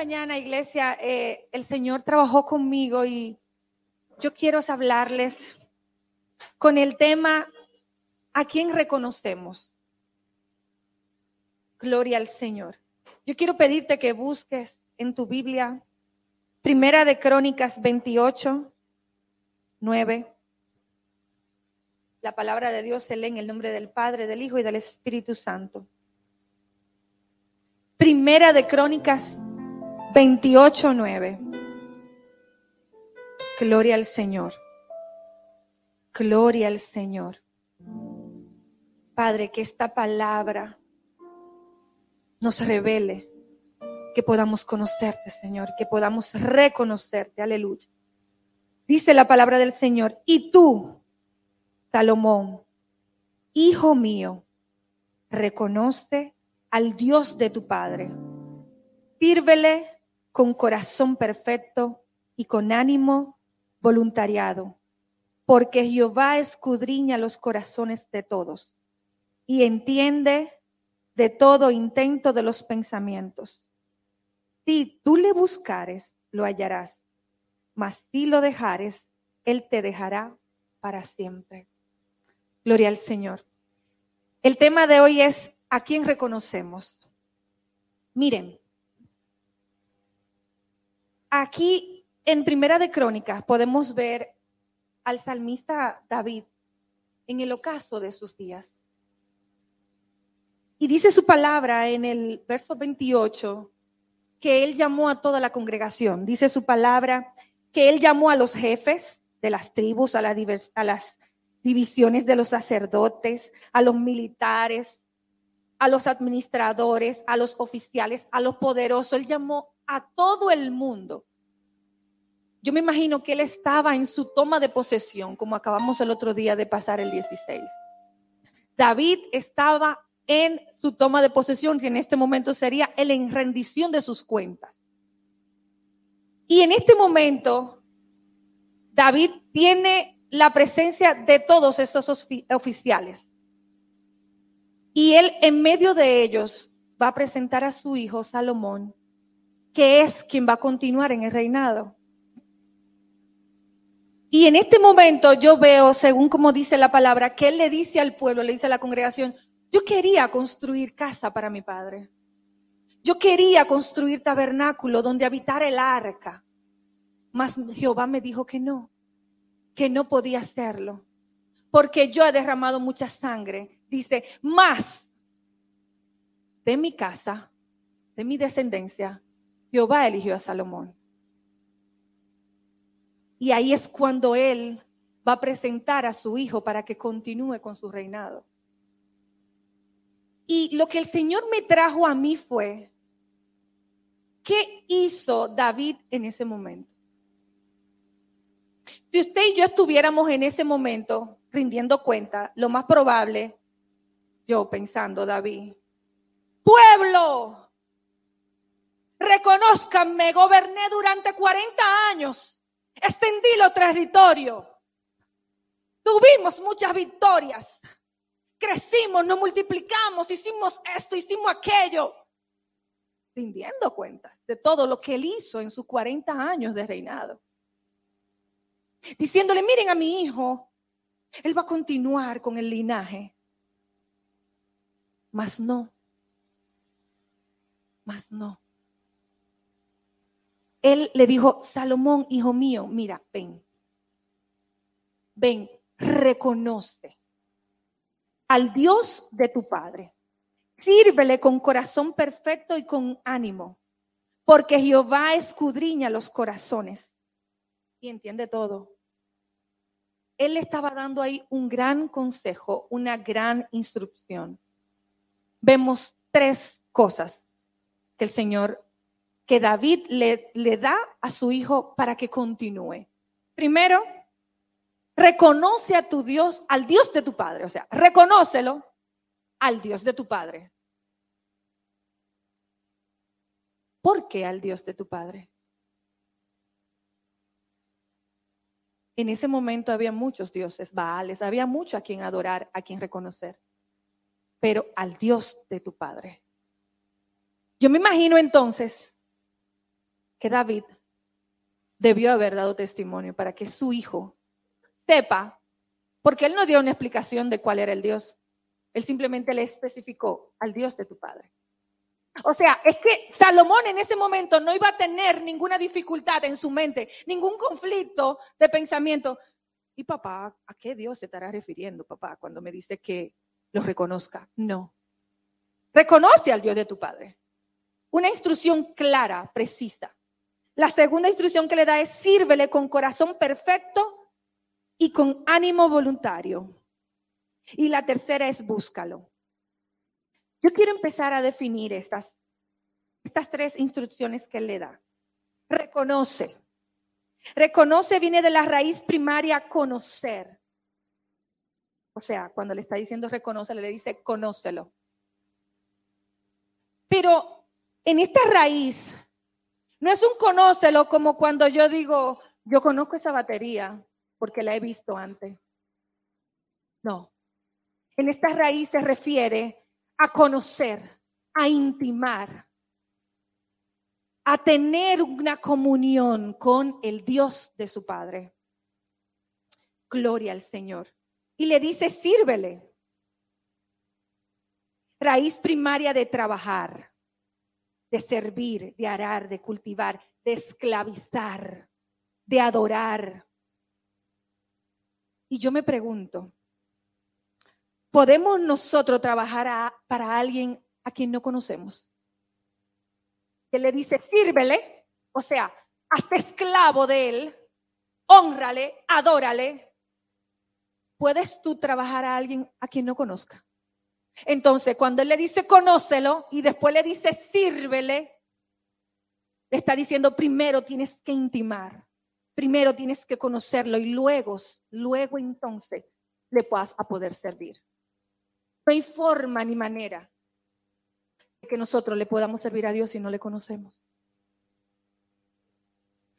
mañana, iglesia, eh, el Señor trabajó conmigo y yo quiero hablarles con el tema ¿a quién reconocemos? Gloria al Señor. Yo quiero pedirte que busques en tu Biblia Primera de Crónicas 28, 9. La palabra de Dios se lee en el nombre del Padre, del Hijo y del Espíritu Santo. Primera de Crónicas 28, 9. Gloria al Señor. Gloria al Señor. Padre, que esta palabra nos revele, que podamos conocerte, Señor, que podamos reconocerte. Aleluya. Dice la palabra del Señor, y tú, Salomón, hijo mío, reconoce al Dios de tu Padre. Sírvele con corazón perfecto y con ánimo voluntariado, porque Jehová escudriña los corazones de todos y entiende de todo intento de los pensamientos. Si tú le buscares, lo hallarás, mas si lo dejares, él te dejará para siempre. Gloria al Señor. El tema de hoy es ¿a quién reconocemos? Miren, aquí en Primera de Crónicas podemos ver al salmista David en el ocaso de sus días. Y dice su palabra en el verso 28 que él llamó a toda la congregación. Dice su palabra que él llamó a los jefes de las tribus, a, a las divisiones de los sacerdotes, a los militares, a los administradores, a los oficiales, a los poderosos. Él llamó a todo el mundo. Yo me imagino que él estaba en su toma de posesión, como acabamos el otro día de pasar el 16. David estaba en su toma de posesión, que en este momento sería el en rendición de sus cuentas. Y en este momento, David tiene la presencia de todos esos oficiales. Y él en medio de ellos va a presentar a su hijo Salomón, que es quien va a continuar en el reinado. Y en este momento yo veo, según como dice la palabra, que él le dice al pueblo, le dice a la congregación, yo quería construir casa para mi padre. Yo quería construir tabernáculo donde habitara el arca. Mas Jehová me dijo que no que no podía hacerlo, porque yo he derramado mucha sangre. Dice, más de mi casa, de mi descendencia, Jehová eligió a Salomón. Y ahí es cuando él va a presentar a su hijo para que continúe con su reinado. Y lo que el Señor me trajo a mí fue, ¿qué hizo David en ese momento? Si usted y yo estuviéramos en ese momento rindiendo cuenta, lo más probable, yo pensando, David, pueblo, reconozcanme, goberné durante 40 años, extendí los territorios, tuvimos muchas victorias, crecimos, nos multiplicamos, hicimos esto, hicimos aquello, rindiendo cuentas de todo lo que él hizo en sus 40 años de reinado. Diciéndole, miren a mi hijo, él va a continuar con el linaje. Mas no, mas no. Él le dijo, Salomón, hijo mío, mira, ven, ven, reconoce al Dios de tu Padre. Sírvele con corazón perfecto y con ánimo, porque Jehová escudriña los corazones y entiende todo. Él le estaba dando ahí un gran consejo, una gran instrucción. Vemos tres cosas que el Señor, que David le, le da a su hijo para que continúe. Primero, reconoce a tu Dios, al Dios de tu Padre, o sea, reconócelo al Dios de tu Padre. ¿Por qué al Dios de tu Padre? En ese momento había muchos dioses, Baales, había mucho a quien adorar, a quien reconocer, pero al Dios de tu Padre. Yo me imagino entonces que David debió haber dado testimonio para que su hijo sepa, porque él no dio una explicación de cuál era el Dios. Él simplemente le especificó al Dios de tu padre. O sea, es que Salomón en ese momento no iba a tener ninguna dificultad en su mente, ningún conflicto de pensamiento. Y papá, ¿a qué Dios se estará refiriendo, papá, cuando me dice que lo reconozca? No. Reconoce al Dios de tu padre. Una instrucción clara, precisa. La segunda instrucción que le da es sírvele con corazón perfecto y con ánimo voluntario. Y la tercera es búscalo. Yo quiero empezar a definir estas, estas tres instrucciones que él le da. Reconoce. Reconoce viene de la raíz primaria conocer. O sea, cuando le está diciendo reconoce, le dice conócelo. Pero en esta raíz, no es un conócelo como cuando yo digo, yo conozco esa batería porque la he visto antes. No. En esta raíz se refiere a conocer, a intimar, a tener una comunión con el Dios de su Padre. Gloria al Señor. Y le dice, sírvele. Raíz primaria de trabajar, de servir, de arar, de cultivar, de esclavizar, de adorar. Y yo me pregunto, ¿Podemos nosotros trabajar para alguien a quien no conocemos? Que le dice, sírvele, o sea, hazte esclavo de él, honrale, adórale. ¿Puedes tú trabajar a alguien a quien no conozca? Entonces, cuando él le dice conócelo y después le dice sírvele, le está diciendo primero tienes que intimar, primero tienes que conocerlo y luego, luego entonces le puedas a poder servir. No hay forma ni manera de que nosotros le podamos servir a Dios si no le conocemos.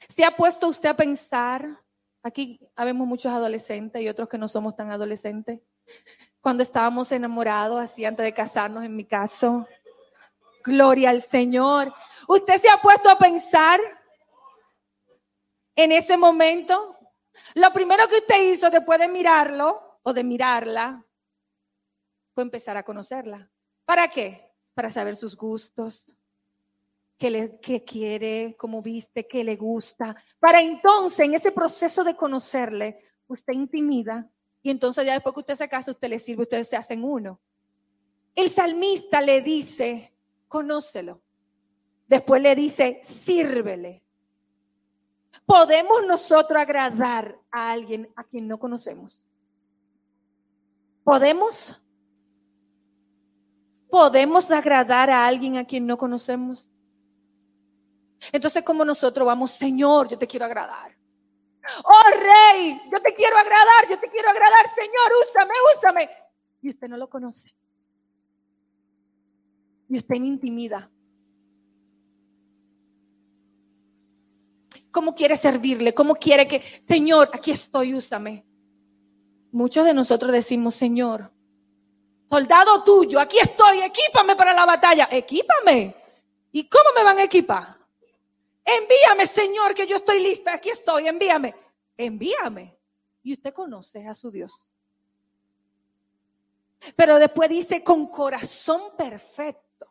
¿Se ha puesto usted a pensar? Aquí habemos muchos adolescentes y otros que no somos tan adolescentes. Cuando estábamos enamorados, así antes de casarnos, en mi caso. Gloria al Señor. ¿Usted se ha puesto a pensar en ese momento? Lo primero que usted hizo después de mirarlo o de mirarla fue empezar a conocerla. ¿Para qué? Para saber sus gustos, qué, le, qué quiere, cómo viste, qué le gusta. Para entonces, en ese proceso de conocerle, usted intimida y entonces ya después que usted se casa, usted le sirve, ustedes se hacen uno. El salmista le dice, conócelo. Después le dice, sírvele. ¿Podemos nosotros agradar a alguien a quien no conocemos? ¿Podemos? podemos agradar a alguien a quien no conocemos. Entonces, como nosotros vamos, Señor, yo te quiero agradar. Oh Rey, yo te quiero agradar, yo te quiero agradar, Señor, úsame, úsame. Y usted no lo conoce. Y usted en intimida. ¿Cómo quiere servirle? ¿Cómo quiere que, Señor, aquí estoy, úsame? Muchos de nosotros decimos, Señor, soldado tuyo, aquí estoy, equípame para la batalla, equípame. ¿Y cómo me van a equipar? Envíame, Señor, que yo estoy lista, aquí estoy, envíame, envíame. Y usted conoce a su Dios. Pero después dice, con corazón perfecto.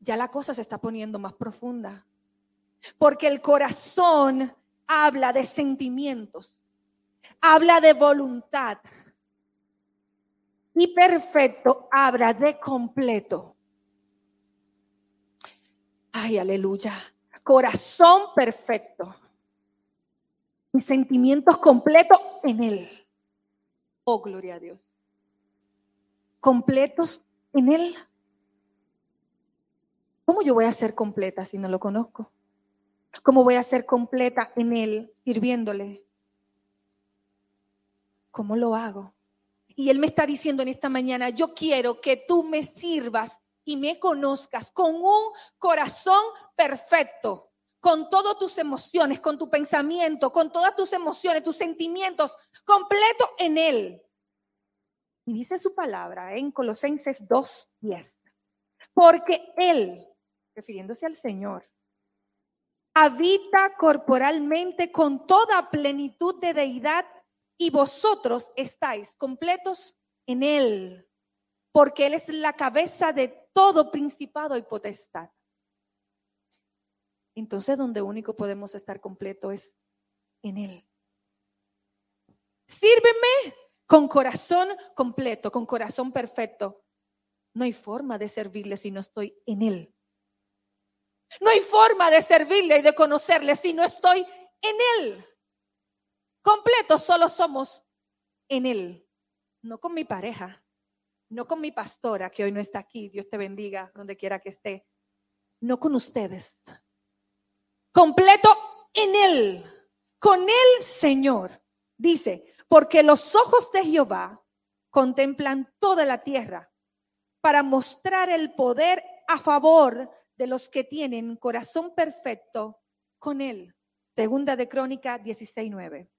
Ya la cosa se está poniendo más profunda. Porque el corazón habla de sentimientos, habla de voluntad, y perfecto habla de completo. Ay, aleluya. Corazón perfecto. Y sentimientos completos en Él. Oh, gloria a Dios. Completos en Él. ¿Cómo yo voy a ser completa si no lo conozco? ¿Cómo voy a ser completa en Él sirviéndole? ¿Cómo lo hago? Y Él me está diciendo en esta mañana, yo quiero que tú me sirvas y me conozcas con un corazón perfecto, con todas tus emociones, con tu pensamiento, con todas tus emociones, tus sentimientos, completo en Él. Y dice su palabra en Colosenses 2.10, porque Él, refiriéndose al Señor, habita corporalmente con toda plenitud de deidad y vosotros estáis completos en Él, porque Él es la cabeza de todo principado y potestad. Entonces, donde único podemos estar completo es en Él. Sírveme con corazón completo, con corazón perfecto. No hay forma de servirle si no estoy en Él. No hay forma de servirle y de conocerle si no estoy en Él. Completo solo somos en Él, no con mi pareja, no con mi pastora que hoy no está aquí, Dios te bendiga donde quiera que esté, no con ustedes. Completo en Él, con el Señor. Dice, porque los ojos de Jehová contemplan toda la tierra para mostrar el poder a favor de los que tienen corazón perfecto con Él. Segunda de Crónica 16:9.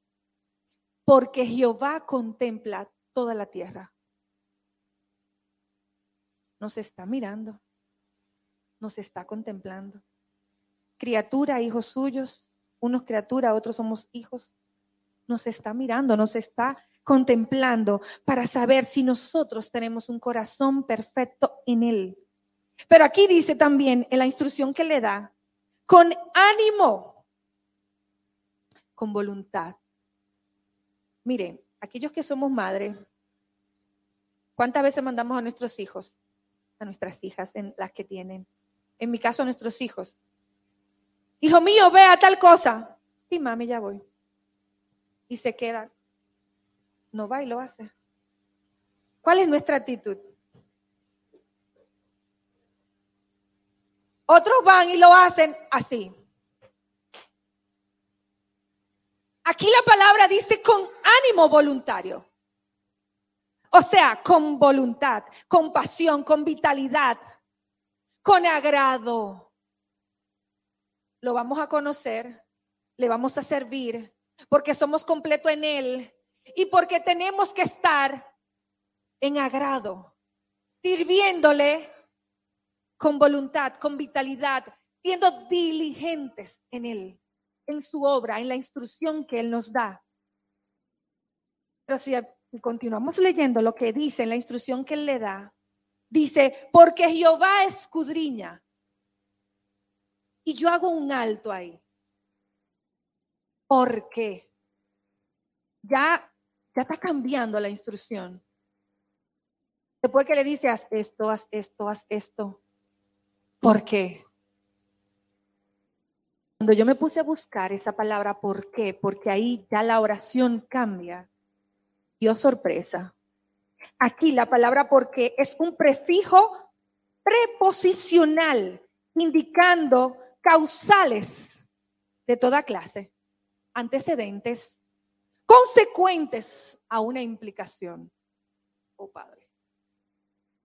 Porque Jehová contempla toda la tierra. Nos está mirando, nos está contemplando. Criatura, hijos suyos, unos criatura, otros somos hijos. Nos está mirando, nos está contemplando para saber si nosotros tenemos un corazón perfecto en Él. Pero aquí dice también en la instrucción que le da, con ánimo, con voluntad. Miren, aquellos que somos madres, ¿cuántas veces mandamos a nuestros hijos, a nuestras hijas, en las que tienen? En mi caso, nuestros hijos. Hijo mío, vea tal cosa. Sí, mami, ya voy. Y se queda. No va y lo hace. ¿Cuál es nuestra actitud? Otros van y lo hacen así. Aquí la palabra dice con ánimo voluntario. O sea, con voluntad, con pasión, con vitalidad, con agrado. Lo vamos a conocer, le vamos a servir, porque somos completo en Él y porque tenemos que estar en agrado, sirviéndole con voluntad, con vitalidad, siendo diligentes en Él, en su obra, en la instrucción que Él nos da. Pero si continuamos leyendo lo que dice en la instrucción que Él le da, dice, porque Jehová escudriña. Y yo hago un alto ahí. Porque ya, ya está cambiando la instrucción. Después que le dice, haz esto, haz esto, haz esto. ¿Por qué? Cuando yo me puse a buscar esa palabra ¿por qué? Porque ahí ya la oración cambia. Dio sorpresa. Aquí la palabra ¿por qué? es un prefijo preposicional indicando causales de toda clase, antecedentes, consecuentes a una implicación. Oh Padre.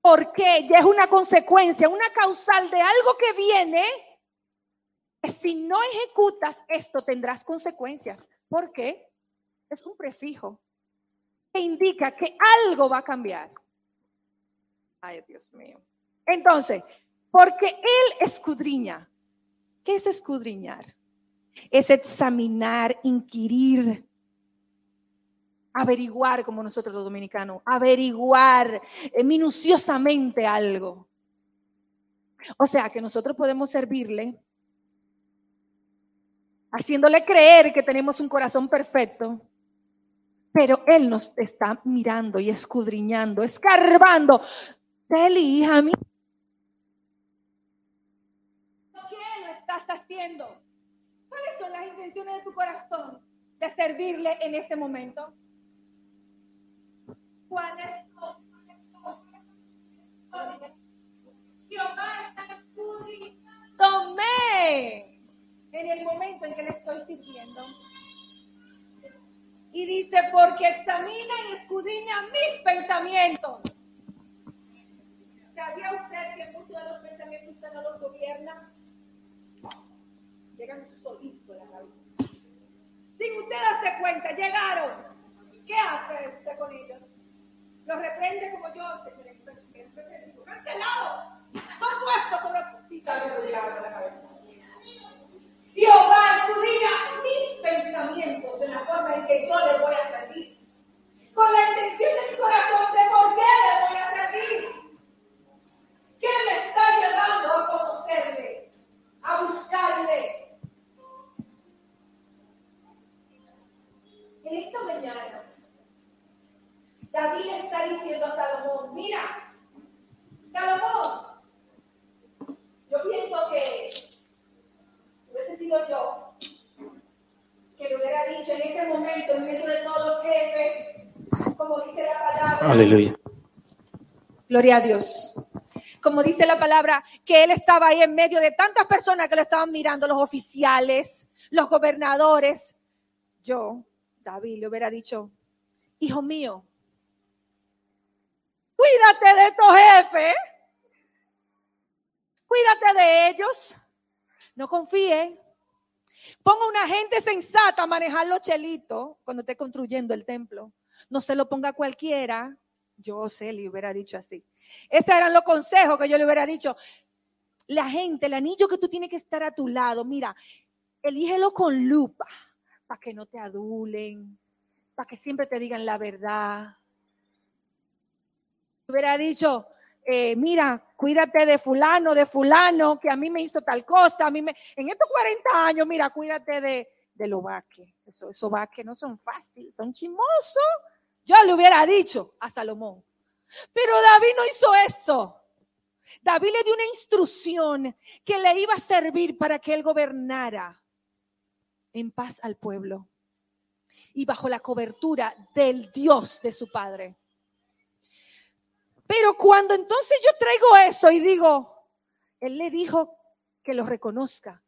Porque ya es una consecuencia, una causal de algo que viene. Si no ejecutas esto, tendrás consecuencias. ¿Por qué? Es un prefijo indica que algo va a cambiar. Ay, Dios mío. Entonces, porque Él escudriña. ¿Qué es escudriñar? Es examinar, inquirir, averiguar, como nosotros los dominicanos, averiguar eh, minuciosamente algo. O sea, que nosotros podemos servirle haciéndole creer que tenemos un corazón perfecto, pero Él nos está mirando y escudriñando, escarbando. Teli, hija mía. ¿Qué estás haciendo? ¿Cuáles son las intenciones de tu corazón de servirle en este momento? ¿Cuáles Jehová está en el momento en que le estoy sirviendo. Y dice, porque examina y escudriña mis pensamientos. ¿Sabía usted que muchos de los pensamientos usted no los gobierna? Llegan solitos a la cabeza. Sin usted darse cuenta, llegaron. ¿Qué hace usted con ellos? Los reprende como yo, cancelado. Son puestos sobre la cabeza. Jehová escudriña mis pensamientos en la forma en que yo le voy a servir. Con la intención de mi corazón de por qué le voy a servir. ¿Qué me está llevando a conocerle? A buscarle. En esta mañana, David está diciendo a Salomón, mira, Salomón, yo pienso que hubiese sido yo que le hubiera dicho en ese momento, en medio de todos los jefes, como dice la palabra. Aleluya. Gloria a Dios. Como dice la palabra, que él estaba ahí en medio de tantas personas que lo estaban mirando, los oficiales, los gobernadores. Yo, David, le hubiera dicho, hijo mío, cuídate de tu jefe, cuídate de ellos, no confíen. Ponga una gente sensata a manejar los chelitos cuando esté construyendo el templo. No se lo ponga cualquiera. Yo sé, le hubiera dicho así. Esos eran los consejos que yo le hubiera dicho. La gente, el anillo que tú tienes que estar a tu lado, mira, elígelo con lupa para que no te adulen, para que siempre te digan la verdad. Hubiera dicho, eh, mira, cuídate de fulano, de fulano, que a mí me hizo tal cosa, a mí me, en estos 40 años, mira, cuídate de, de los vaques. Eso, esos vaques no son fáciles, son chimosos. Yo le hubiera dicho a Salomón. Pero David no hizo eso. David le dio una instrucción que le iba a servir para que él gobernara en paz al pueblo y bajo la cobertura del Dios de su padre. Pero cuando entonces yo traigo eso y digo, él le dijo que lo reconozca.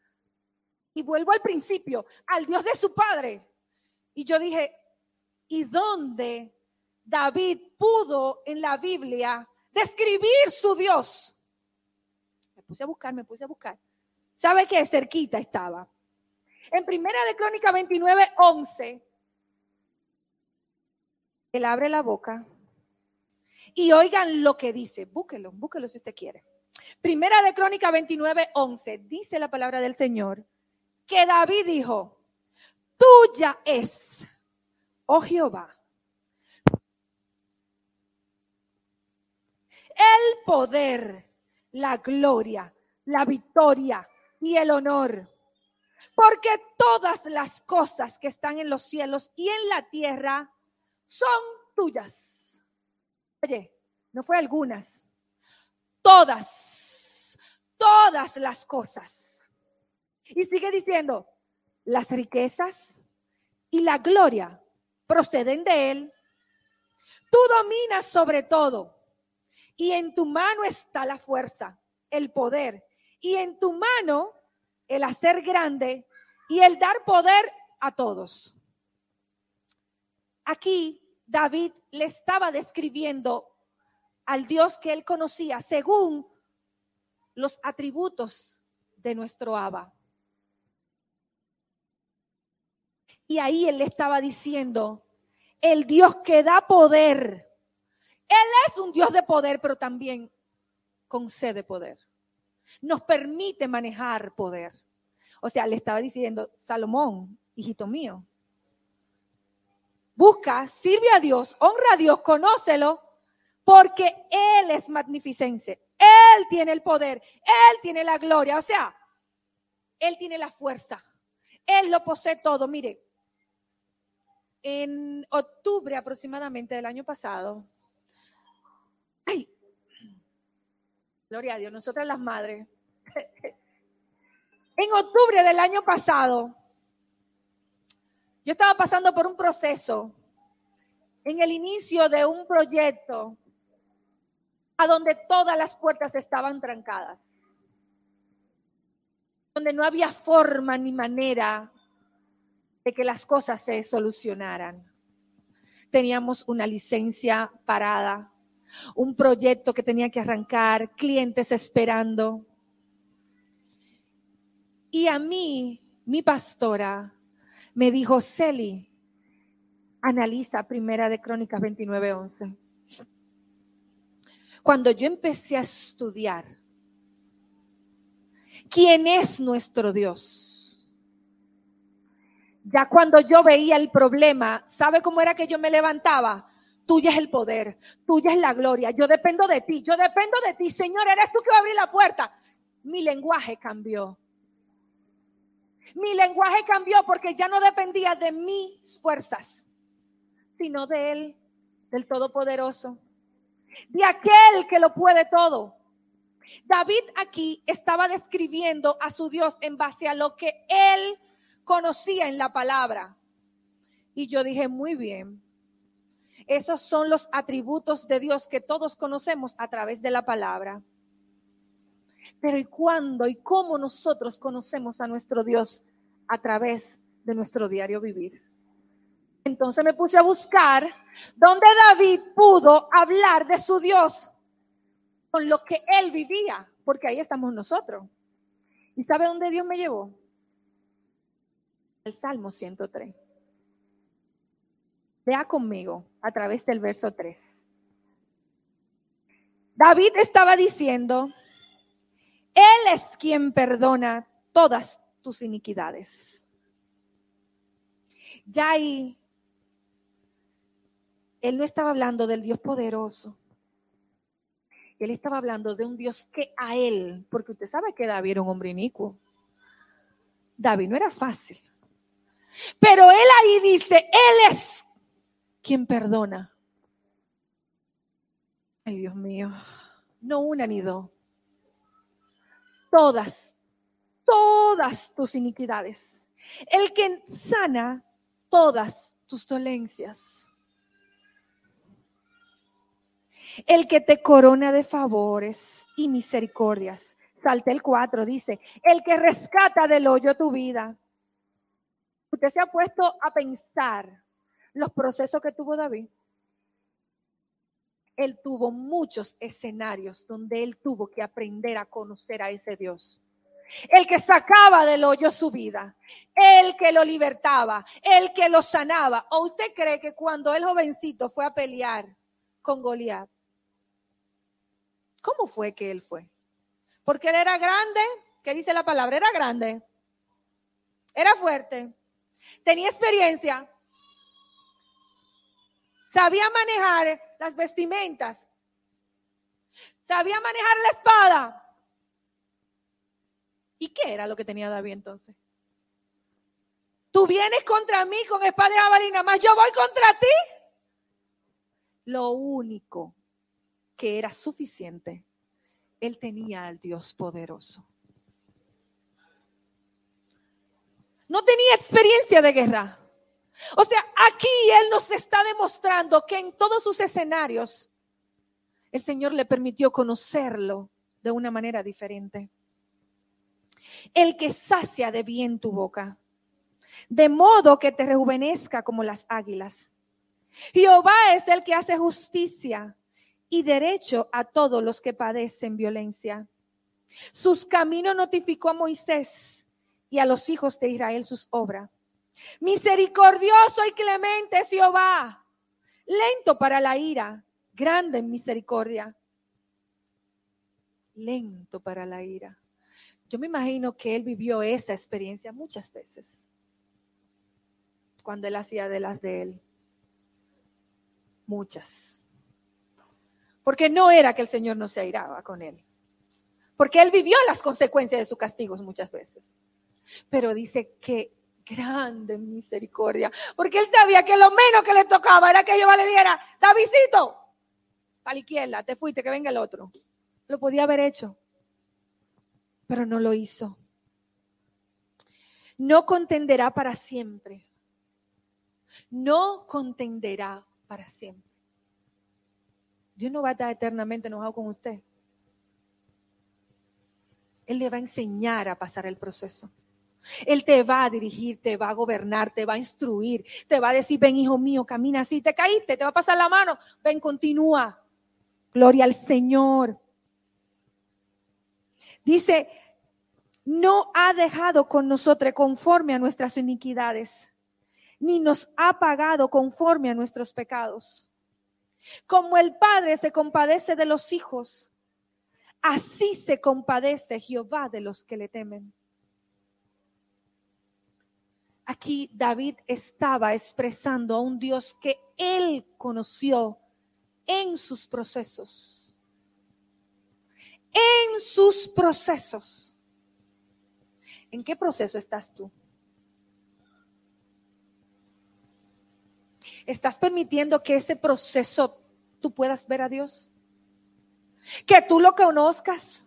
Y vuelvo al principio, al Dios de su padre. Y yo dije, ¿y dónde David pudo en la Biblia describir su Dios? Me puse a buscar, me puse a buscar. ¿Sabe qué? Cerquita estaba. En Primera de Crónica 29, 11, él abre la boca y oigan lo que dice. Búsquelo, búsquelo si usted quiere. Primera de Crónica 29, 11, dice la palabra del Señor, que David dijo, tuya es, oh Jehová, el poder, la gloria, la victoria y el honor. Porque todas las cosas que están en los cielos y en la tierra son tuyas. Oye, no fue algunas, todas, todas las cosas. Y sigue diciendo, las riquezas y la gloria proceden de Él. Tú dominas sobre todo y en tu mano está la fuerza, el poder y en tu mano el hacer grande y el dar poder a todos. Aquí David le estaba describiendo al Dios que él conocía según los atributos de nuestro Abba. Y ahí él le estaba diciendo, el Dios que da poder. Él es un Dios de poder, pero también concede poder. Nos permite manejar poder. O sea, le estaba diciendo, Salomón, hijito mío, busca, sirve a Dios, honra a Dios, conócelo porque Él es magnificente. Él tiene el poder, Él tiene la gloria, o sea, Él tiene la fuerza, Él lo posee todo. Mire, en octubre aproximadamente del año pasado, gloria a Dios, nosotras las madres, en octubre del año pasado, yo estaba pasando por un proceso en el inicio de un proyecto a donde todas las puertas estaban trancadas, donde no había forma ni manera de que las cosas se solucionaran. Teníamos una licencia parada, un proyecto que tenía que arrancar, clientes esperando. Y a mí, mi pastora, me dijo, Celi, analiza Primera de Crónicas 29:11 cuando yo empecé a estudiar quién es nuestro Dios, Ya cuando yo veía el problema, ¿sabe cómo era que yo me levantaba? Tuya es el poder, tuya es la gloria. Yo dependo de ti, yo dependo de ti. Señor, eres tú que va a abrir la puerta. Mi lenguaje cambió. Mi lenguaje cambió porque ya no dependía de mis fuerzas, sino de Él, del Todopoderoso, de aquel que lo puede todo. David aquí estaba describiendo a su Dios en base a lo que él conocía en la palabra. Y yo dije, muy bien, esos son los atributos de Dios que todos conocemos a través de la palabra. Pero ¿y cuándo y cómo nosotros conocemos a nuestro Dios a través de nuestro diario vivir? Entonces me puse a buscar dónde David pudo hablar de su Dios con lo que él vivía, porque ahí estamos nosotros. ¿Y sabe dónde Dios me llevó? El Salmo 103. Vea conmigo a través del verso 3. David estaba diciendo, Él es quien perdona todas tus iniquidades. Ya ahí, Él no estaba hablando del Dios poderoso, él estaba hablando de un Dios que a él, porque usted sabe que David era un hombre inicuo. David no era fácil. Pero él ahí dice, él es quien perdona. Ay, Dios mío, no una ni dos. Todas, todas tus iniquidades. El que sana todas tus dolencias el que te corona de favores y misericordias. Salte el 4, dice, el que rescata del hoyo tu vida. Usted se ha puesto a pensar los procesos que tuvo David. Él tuvo muchos escenarios donde él tuvo que aprender a conocer a ese Dios. El que sacaba del hoyo su vida, el que lo libertaba, el que lo sanaba. ¿O usted cree que cuando el jovencito fue a pelear con Goliat, ¿Cómo fue que él fue? Porque él era grande, ¿qué dice la palabra? Era grande, era fuerte, tenía experiencia, sabía manejar las vestimentas, sabía manejar la espada. ¿Y qué era lo que tenía David entonces? Tú vienes contra mí con espada y jabalina, más yo voy contra ti. Lo único que era suficiente, él tenía al Dios poderoso. No tenía experiencia de guerra. O sea, aquí Él nos está demostrando que en todos sus escenarios el Señor le permitió conocerlo de una manera diferente. El que sacia de bien tu boca, de modo que te rejuvenezca como las águilas. Jehová es el que hace justicia y derecho a todos los que padecen violencia. Sus caminos notificó a Moisés y a los hijos de Israel sus obras. Misericordioso y clemente es Jehová, lento para la ira, grande en misericordia. Lento para la ira. Yo me imagino que él vivió esa experiencia muchas veces cuando él hacía de las de él. Muchas. Porque no era que el Señor no se airaba con él. Porque él vivió las consecuencias de sus castigos muchas veces. Pero dice que grande misericordia. Porque él sabía que lo menos que le tocaba era que Jehová le diera, Davidito, a la izquierda, te fuiste, que venga el otro. Lo podía haber hecho, pero no lo hizo. No contenderá para siempre. No contenderá para siempre. Dios no va a estar eternamente enojado con usted. Él le va a enseñar a pasar el proceso. Él te va a dirigir, te va a gobernar, te va a instruir, te va a decir, ven hijo mío, camina así, te caíste, te va a pasar la mano, ven, continúa. Gloria al Señor. Dice, no ha dejado con nosotros conforme a nuestras iniquidades, ni nos ha pagado conforme a nuestros pecados. Como el Padre se compadece de los hijos, así se compadece Jehová de los que le temen. Aquí David estaba expresando a un Dios que él conoció en sus procesos. En sus procesos. ¿En qué proceso estás tú? ¿Estás permitiendo que ese proceso tú puedas ver a Dios? Que tú lo conozcas.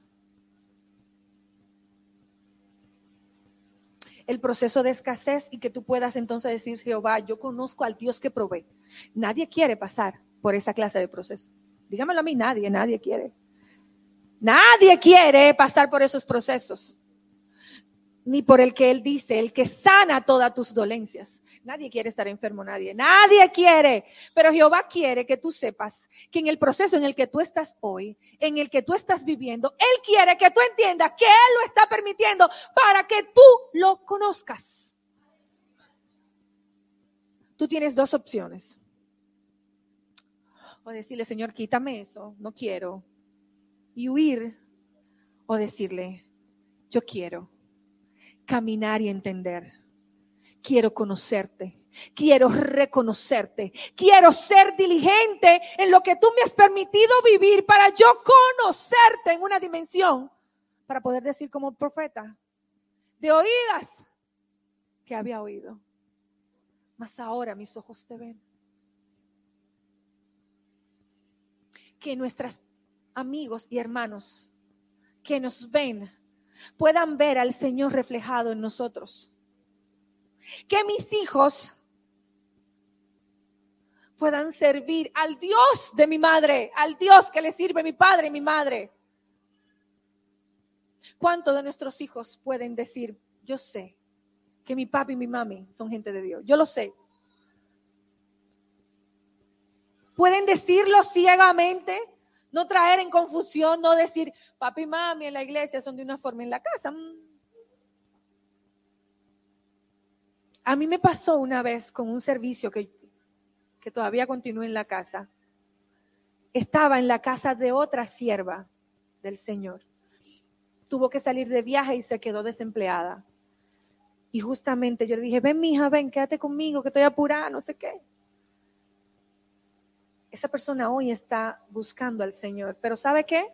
El proceso de escasez y que tú puedas entonces decir, Jehová, yo conozco al Dios que provee. Nadie quiere pasar por esa clase de proceso. Dígamelo a mí, nadie, nadie quiere. Nadie quiere pasar por esos procesos. Ni por el que Él dice, el que sana todas tus dolencias. Nadie quiere estar enfermo, nadie. Nadie quiere. Pero Jehová quiere que tú sepas que en el proceso en el que tú estás hoy, en el que tú estás viviendo, Él quiere que tú entiendas que Él lo está permitiendo para que tú lo conozcas. Tú tienes dos opciones. O decirle, Señor, quítame eso, no quiero. Y huir. O decirle, yo quiero caminar y entender quiero conocerte. Quiero reconocerte. Quiero ser diligente en lo que tú me has permitido vivir para yo conocerte en una dimensión. Para poder decir como profeta, de oídas que había oído. Mas ahora mis ojos te ven. Que nuestros amigos y hermanos que nos ven puedan ver al Señor reflejado en nosotros que mis hijos puedan servir al Dios de mi madre, al Dios que le sirve mi padre y mi madre. ¿Cuántos de nuestros hijos pueden decir, yo sé que mi papi y mi mami son gente de Dios? Yo lo sé. Pueden decirlo ciegamente, no traer en confusión, no decir, papi y mami en la iglesia son de una forma en la casa. Mm, A mí me pasó una vez con un servicio que, que todavía continúa en la casa. Estaba en la casa de otra sierva del Señor. Tuvo que salir de viaje y se quedó desempleada. Y justamente yo le dije, ven, mija, ven, quédate conmigo, que estoy apurada, no sé qué. Esa persona hoy está buscando al Señor. Pero ¿sabe qué?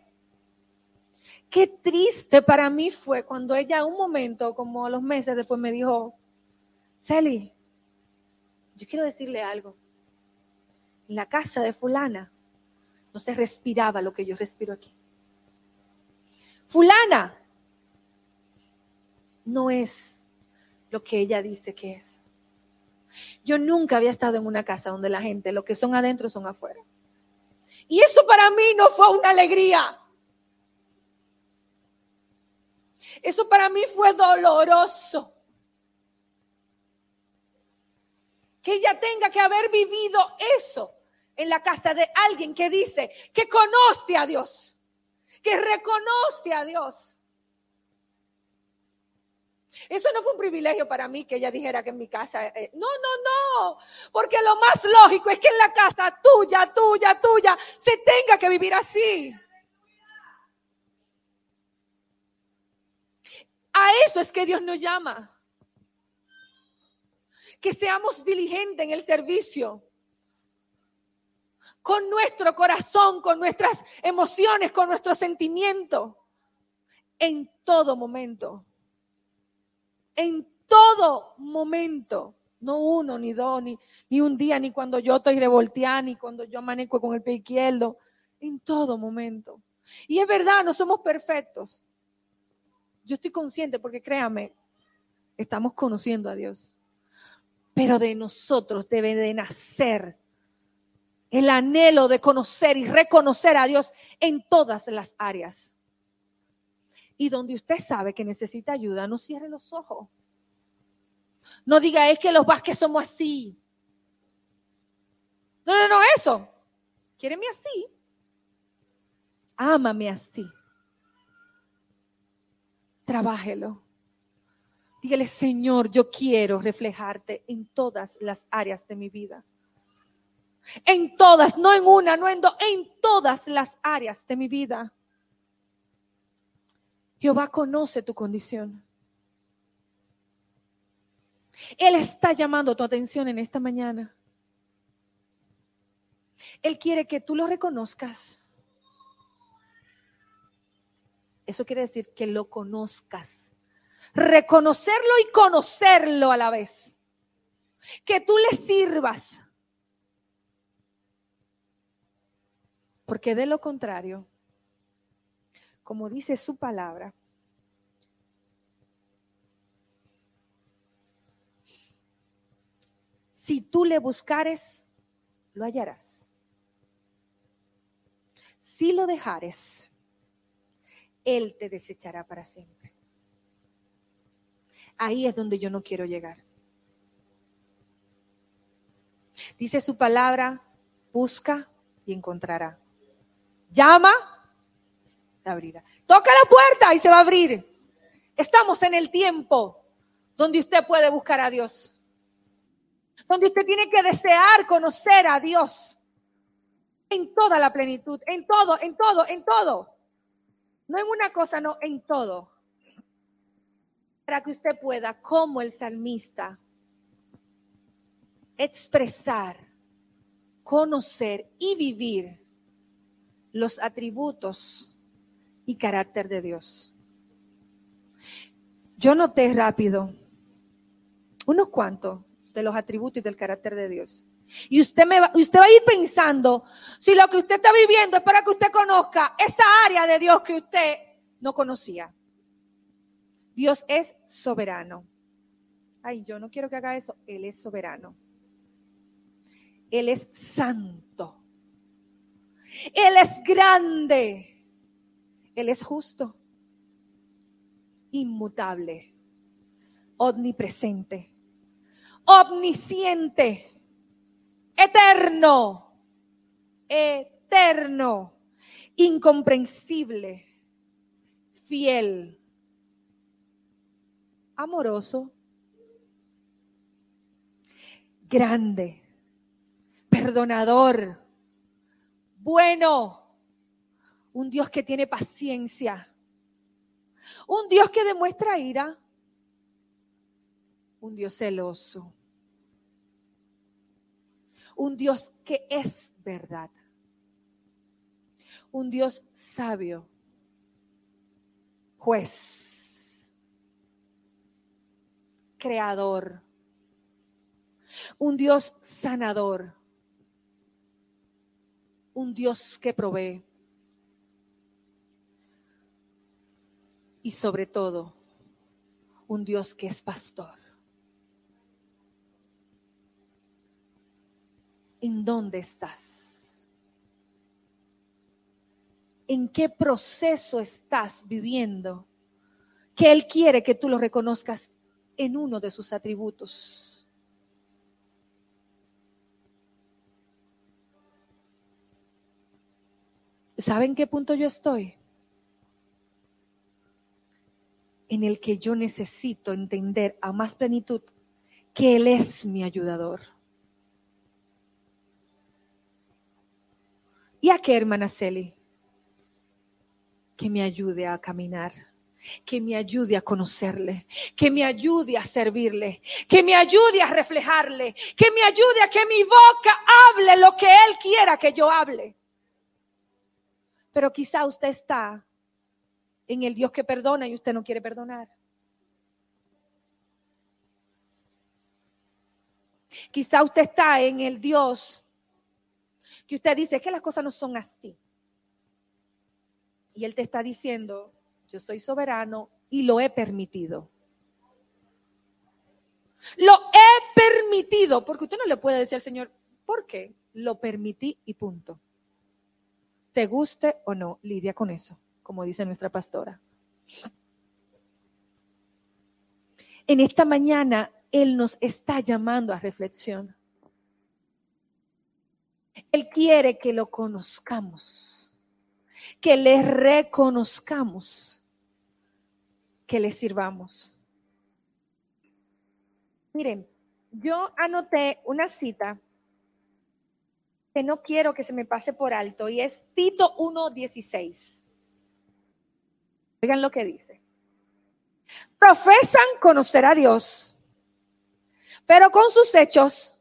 Qué triste para mí fue cuando ella un momento, como a los meses después, me dijo, Celi, yo quiero decirle algo. En la casa de fulana no se respiraba lo que yo respiro aquí. Fulana no es lo que ella dice que es. Yo nunca había estado en una casa donde la gente, lo que son adentro son afuera. Y eso para mí no fue una alegría. Eso para mí fue doloroso. que ella tenga que haber vivido eso en la casa de alguien que dice que conoce a Dios, que reconoce a Dios. Eso no fue un privilegio para mí que ella dijera que en mi casa, eh, no, no, no, porque lo más lógico es que en la casa tuya, tuya, tuya, se tenga que vivir así. A eso es que Dios nos llama que seamos diligentes en el servicio. Con nuestro corazón, con nuestras emociones, con nuestro sentimiento. En todo momento. En todo momento. No uno, ni dos, ni, ni un día, ni cuando yo estoy revolteada, ni cuando yo amanezco con el pie izquierdo. En todo momento. Y es verdad, no somos perfectos. Yo estoy consciente porque créame, estamos conociendo a Dios pero de nosotros debe de nacer el anhelo de conocer y reconocer a Dios en todas las áreas. Y donde usted sabe que necesita ayuda, no cierre los ojos. No diga, es que los Vázquez somos así. No, no, no, eso. Quiereme así. Ámame así. Trabájelo. Dígale, Señor, yo quiero reflejarte en todas las áreas de mi vida. En todas, no en una, no en dos, en todas las áreas de mi vida. Jehová conoce tu condición. Él está llamando tu atención en esta mañana. Él quiere que tú lo reconozcas. Eso quiere decir que lo conozcas. Reconocerlo y conocerlo a la vez. Que tú le sirvas. Porque de lo contrario, como dice su palabra, si tú le buscares, lo hallarás. Si lo dejares, Él te desechará para siempre. Ahí es donde yo no quiero llegar. Dice su palabra, busca y encontrará. Llama, Toca la puerta y se va a abrir. Estamos en el tiempo donde usted puede buscar a Dios donde usted tiene que desear conocer a Dios en toda la plenitud, en todo, en todo, en todo. No en una cosa, no, en todo. Para que usted pueda, como el salmista, expresar, conocer y vivir los atributos y carácter de Dios. Yo noté rápido unos cuantos de los atributos y del carácter de Dios. Y usted, me va, usted va a ir pensando si lo que usted está viviendo es para que usted conozca esa área de Dios que usted no conocía. Dios es soberano. Ay, yo no quiero que haga eso. Él es soberano. Él es santo. Él es grande. Él es justo. Inmutable. Omnipresente omnisciente, eterno, eterno, incomprensible, fiel, amoroso, grande, perdonador, bueno, un Dios que tiene paciencia, un Dios que demuestra ira, un Dios celoso, un Dios que es verdad, un Dios sabio, juez, creador, un Dios sanador, un Dios que provee y sobre todo un Dios que es pastor. en dónde estás. ¿En qué proceso estás viviendo? Que Él quiere que tú lo reconozcas en uno de sus atributos. ¿Saben qué punto yo estoy? En el que yo necesito entender a más plenitud que Él es mi ayudador. ¿Y a qué, hermana Celi? Que me ayude a caminar, que me ayude a conocerle, que me ayude a servirle, que me ayude a reflejarle, que me ayude a que mi boca hable lo que Él quiera que yo hable. Pero quizá usted está en el Dios que perdona y usted no quiere perdonar. Quizá usted está en el Dios que usted dice que las cosas no son así. Y Él te está diciendo, yo soy soberano y lo he permitido. Lo he permitido, porque usted no le puede decir al Señor, ¿por qué? Lo permití y punto. Te guste o no, lidia con eso, como dice nuestra pastora. En esta mañana Él nos está llamando a reflexión. Él quiere que lo conozcamos, que le reconozcamos, que le sirvamos. Miren, yo anoté una cita que no quiero que se me pase por alto y es Tito 1.16. Oigan lo que dice. Profesan conocer a Dios, pero con sus hechos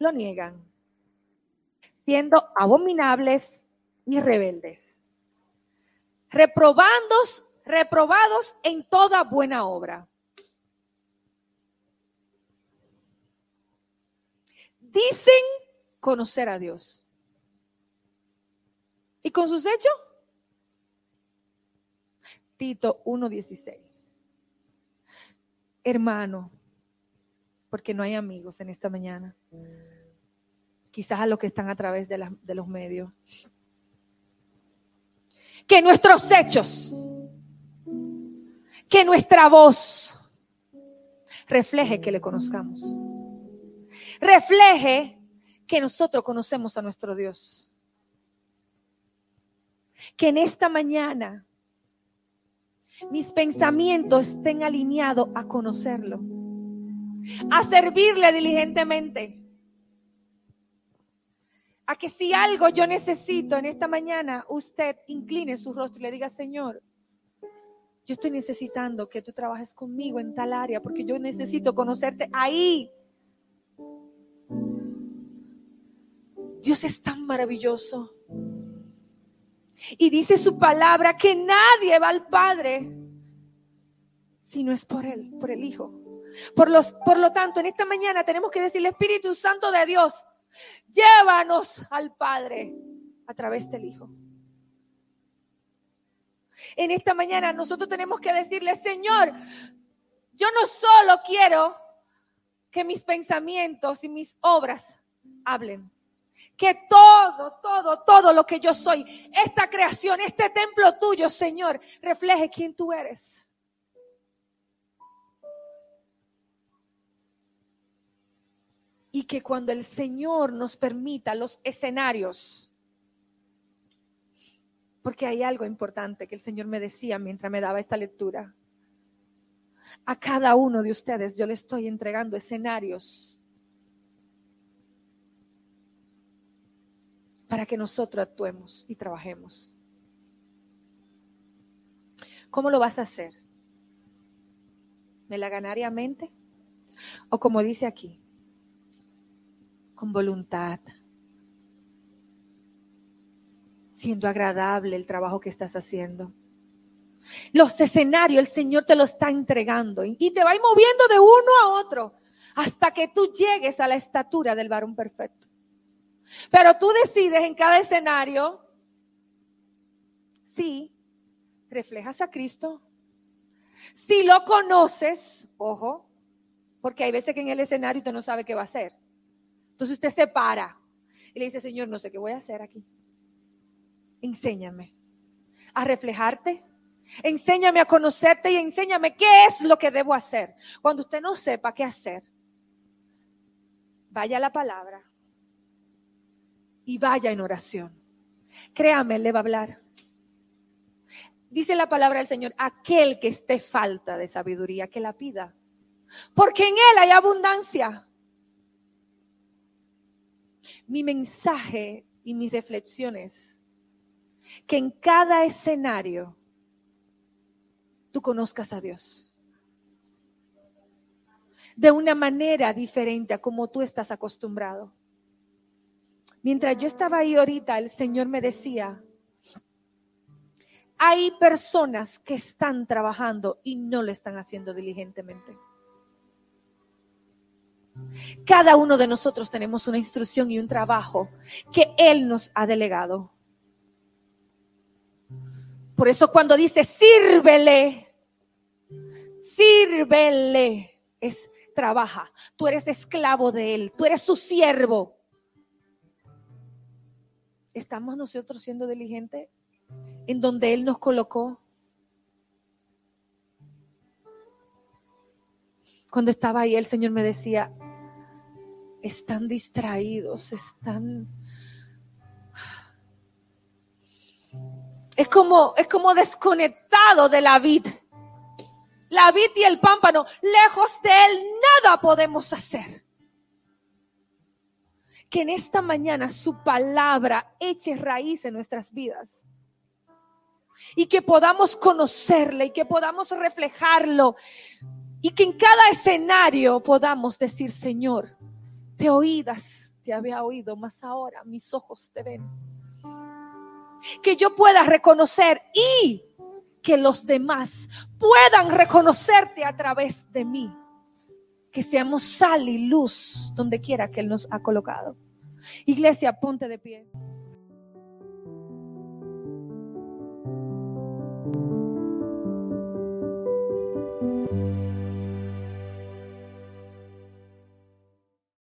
lo niegan, siendo abominables y rebeldes, reprobandos, reprobados en toda buena obra. Dicen conocer a Dios. ¿Y con sus hechos? Tito 1.16. Hermano, porque no hay amigos en esta mañana. Quizás a los que están a través de, de los medios. Que nuestros hechos, que nuestra voz refleje que le conozcamos. Refleje que nosotros conocemos a nuestro Dios. Que en esta mañana mis pensamientos estén alineados a conocerlo a servirle diligentemente. A que si algo yo necesito en esta mañana, usted incline su rostro y le diga, Señor, yo estoy necesitando que tú trabajes conmigo en tal área porque yo necesito conocerte ahí. Dios es tan maravilloso. Y dice su palabra que nadie va al Padre si no es por Él, por el Hijo. Por, los, por lo tanto, en esta mañana tenemos que decirle, Espíritu Santo de Dios, llévanos al Padre a través del Hijo. En esta mañana nosotros tenemos que decirle, Señor, yo no solo quiero que mis pensamientos y mis obras hablen. Que todo, todo, todo lo que yo soy, esta creación, este templo tuyo, Señor, refleje quién tú eres. y que cuando el Señor nos permita los escenarios, porque hay algo importante que el Señor me decía mientras me daba esta lectura. A cada uno de ustedes yo le estoy entregando escenarios para que nosotros actuemos y trabajemos. ¿Cómo lo vas a hacer? ¿Melaganariamente? ¿O como dice aquí? con voluntad, siendo agradable el trabajo que estás haciendo. Los escenarios el Señor te lo está entregando y te va moviendo de uno a otro hasta que tú llegues a la estatura del varón perfecto. Pero tú decides en cada escenario si reflejas a Cristo, si lo conoces, ojo, porque hay veces que en el escenario usted no sabe qué va a hacer. Entonces usted se para y le dice, Señor, no sé qué voy a hacer aquí. Enséñame a reflejarte. Enséñame a conocerte y enséñame qué es lo que debo hacer. Cuando usted no sepa qué hacer, vaya a la palabra y vaya en oración. Créame, le va a hablar. Dice la palabra del Señor, aquel que esté falta de sabiduría, que la pida. Porque en Él hay abundancia mi mensaje y mis reflexiones, que en cada escenario tú conozcas a Dios de una manera diferente a como tú estás acostumbrado. Mientras yo estaba ahí ahorita, el Señor me decía, hay personas que están trabajando y no lo están haciendo diligentemente. Cada uno de nosotros tenemos una instrucción y un trabajo que Él nos ha delegado. Por eso cuando dice sírvele, sírvele, es trabaja. Tú eres esclavo de Él, tú eres su siervo. ¿Estamos nosotros siendo diligentes en donde Él nos colocó? Cuando estaba ahí, el Señor me decía, están distraídos, están... Es como, es como desconectado de la vid. La vid y el pámpano, lejos de él, nada podemos hacer. Que en esta mañana su palabra eche raíz en nuestras vidas. Y que podamos conocerle y que podamos reflejarlo Y que en cada escenario podamos decir, Señor, te oídas, te había oído, mas ahora mis ojos te ven. Que yo pueda reconocer y que los demás puedan reconocerte a través de mí. Que seamos sal y luz donde quiera que Él nos ha colocado. Iglesia, ponte de pie.